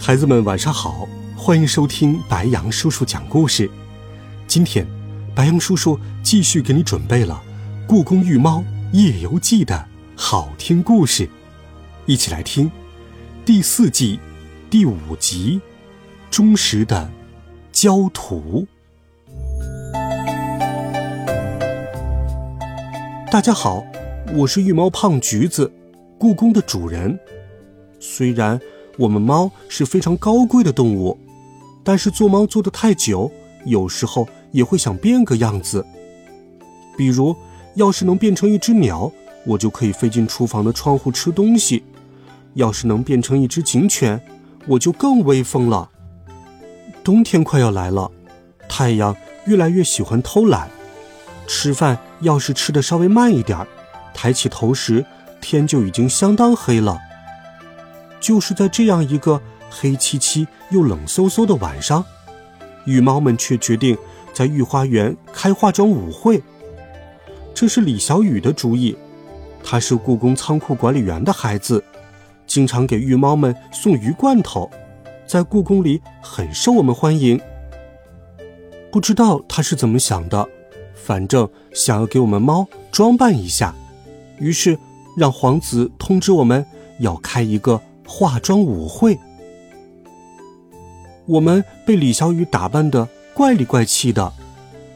孩子们晚上好，欢迎收听白羊叔叔讲故事。今天，白羊叔叔继续给你准备了《故宫御猫夜游记》的好听故事，一起来听第四季第五集《忠实的焦土》。大家好，我是御猫胖橘子，故宫的主人。虽然。我们猫是非常高贵的动物，但是做猫做的太久，有时候也会想变个样子。比如，要是能变成一只鸟，我就可以飞进厨房的窗户吃东西；要是能变成一只警犬，我就更威风了。冬天快要来了，太阳越来越喜欢偷懒，吃饭要是吃的稍微慢一点儿，抬起头时天就已经相当黑了。就是在这样一个黑漆漆又冷飕飕的晚上，羽猫们却决定在御花园开化妆舞会。这是李小雨的主意，他是故宫仓库管理员的孩子，经常给御猫们送鱼罐头，在故宫里很受我们欢迎。不知道他是怎么想的，反正想要给我们猫装扮一下，于是让皇子通知我们要开一个。化妆舞会，我们被李小雨打扮的怪里怪气的，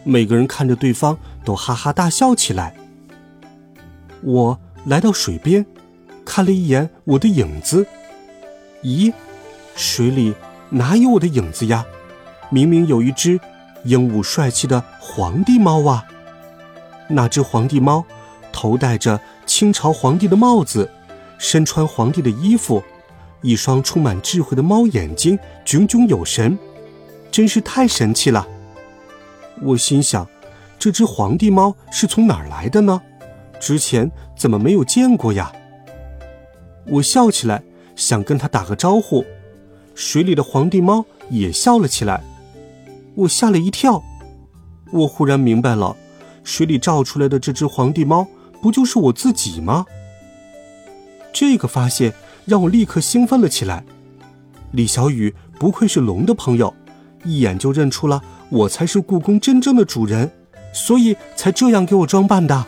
每个人看着对方都哈哈大笑起来。我来到水边，看了一眼我的影子，咦，水里哪有我的影子呀？明明有一只英武帅气的皇帝猫啊！那只皇帝猫头戴着清朝皇帝的帽子，身穿皇帝的衣服。一双充满智慧的猫眼睛，炯炯有神，真是太神气了。我心想，这只皇帝猫是从哪儿来的呢？之前怎么没有见过呀？我笑起来，想跟它打个招呼。水里的皇帝猫也笑了起来，我吓了一跳。我忽然明白了，水里照出来的这只皇帝猫，不就是我自己吗？这个发现。让我立刻兴奋了起来。李小雨不愧是龙的朋友，一眼就认出了我才是故宫真正的主人，所以才这样给我装扮的。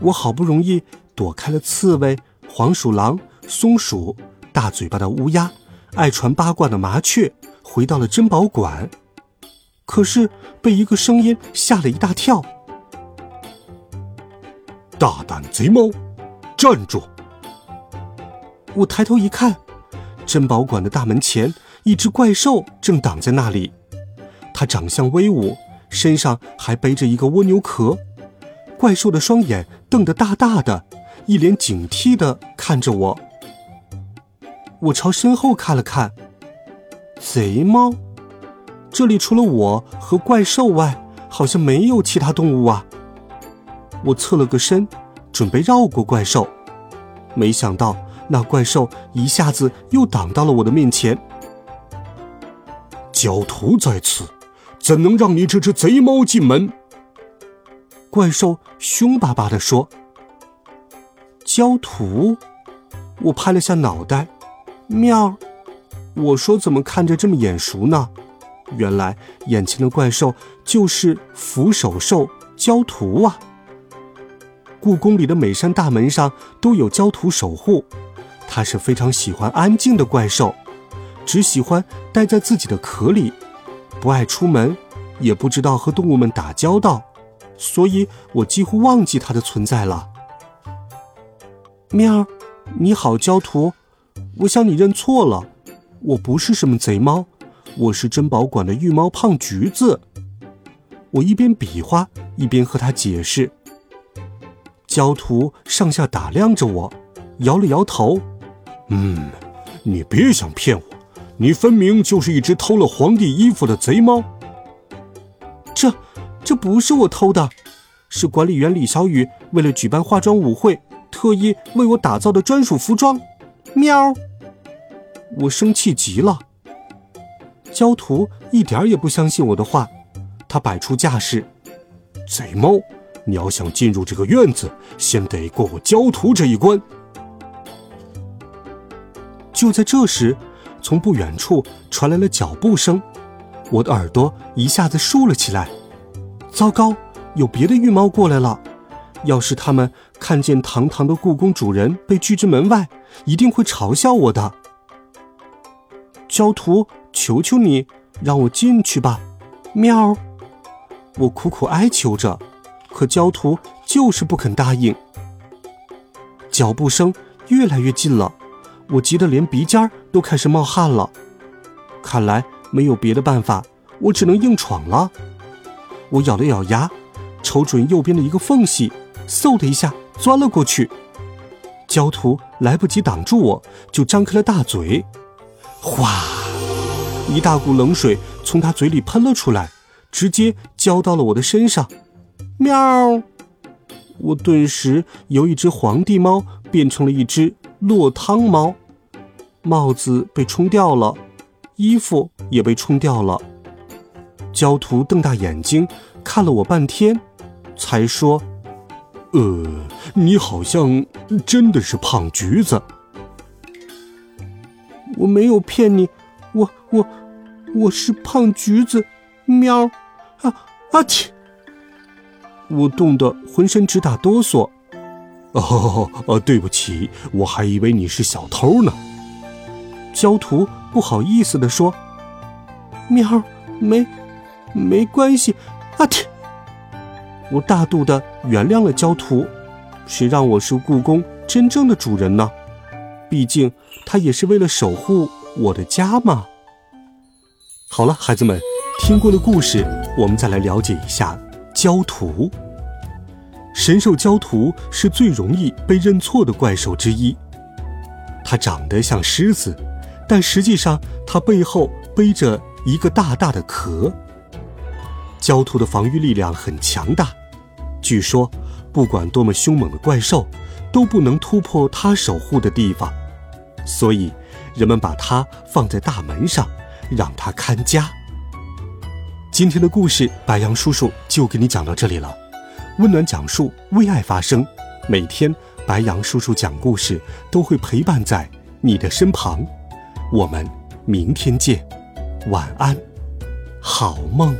我好不容易躲开了刺猬、黄鼠狼、松鼠、大嘴巴的乌鸦、爱传八卦的麻雀，回到了珍宝馆。可是被一个声音吓了一大跳：“大胆贼猫！”站住！我抬头一看，珍宝馆的大门前，一只怪兽正挡在那里。它长相威武，身上还背着一个蜗牛壳。怪兽的双眼瞪得大大的，一脸警惕的看着我。我朝身后看了看，贼猫，这里除了我和怪兽外，好像没有其他动物啊。我侧了个身。准备绕过怪兽，没想到那怪兽一下子又挡到了我的面前。焦土在此，怎能让你这只贼猫进门？怪兽凶巴巴地说。焦土，我拍了下脑袋，喵！我说怎么看着这么眼熟呢？原来眼前的怪兽就是扶手兽焦土啊！故宫里的每扇大门上都有焦土守护，它是非常喜欢安静的怪兽，只喜欢待在自己的壳里，不爱出门，也不知道和动物们打交道，所以我几乎忘记它的存在了。喵，你好，焦土，我想你认错了，我不是什么贼猫，我是珍宝馆的御猫胖橘子。我一边比划，一边和他解释。焦图上下打量着我，摇了摇头，嗯，你别想骗我，你分明就是一只偷了皇帝衣服的贼猫。这，这不是我偷的，是管理员李小雨为了举办化妆舞会，特意为我打造的专属服装。喵！我生气极了。焦图一点也不相信我的话，他摆出架势：“贼猫，你要想进入这个院子，先得过我焦土这一关。”就在这时，从不远处传来了脚步声，我的耳朵一下子竖了起来。糟糕，有别的御猫过来了！要是他们看见堂堂的故宫主人被拒之门外，一定会嘲笑我的。焦图。求求你，让我进去吧，喵！我苦苦哀求着，可焦图就是不肯答应。脚步声越来越近了，我急得连鼻尖都开始冒汗了。看来没有别的办法，我只能硬闯了。我咬了咬牙，瞅准右边的一个缝隙，嗖的一下钻了过去。焦图来不及挡住我，就张开了大嘴，哗！一大股冷水从他嘴里喷了出来，直接浇到了我的身上。喵！我顿时由一只皇帝猫变成了一只落汤猫，帽子被冲掉了，衣服也被冲掉了。焦图瞪大眼睛看了我半天，才说：“呃，你好像真的是胖橘子。”我没有骗你，我我。我是胖橘子，喵！啊啊切！我冻得浑身直打哆嗦。哦哦，对不起，我还以为你是小偷呢。焦图不好意思地说：“喵，没，没关系。”啊嚏！我大度的原谅了焦图，谁让我是故宫真正的主人呢？毕竟他也是为了守护我的家嘛。好了，孩子们，听过的故事，我们再来了解一下焦土。神兽焦土是最容易被认错的怪兽之一。它长得像狮子，但实际上它背后背着一个大大的壳。焦土的防御力量很强大，据说不管多么凶猛的怪兽，都不能突破它守护的地方，所以人们把它放在大门上。让它看家。今天的故事，白杨叔叔就给你讲到这里了。温暖讲述，为爱发声。每天，白杨叔叔讲故事都会陪伴在你的身旁。我们明天见，晚安，好梦。